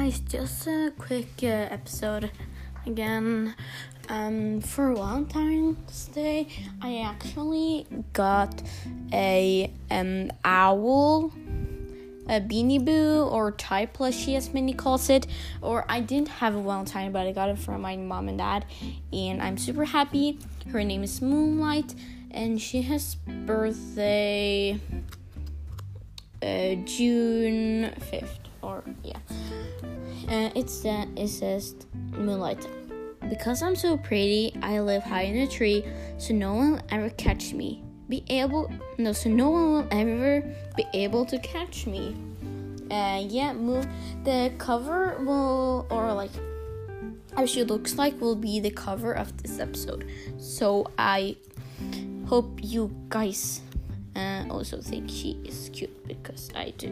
guys, just a quick uh, episode again. Um, for Valentine's Day, I actually got a um owl, a Beanie Boo, or Ty plushie as many calls it. Or I didn't have a Valentine, but I got it from my mom and dad, and I'm super happy. Her name is Moonlight, and she has birthday uh, June fifth or yeah. Uh, it's that it says moonlight. Because I'm so pretty, I live high in a tree, so no one will ever catch me. Be able no, so no one will ever be able to catch me. Uh, yeah, move. The cover will or like how she looks like will be the cover of this episode. So I hope you guys uh, also think she is cute because I do.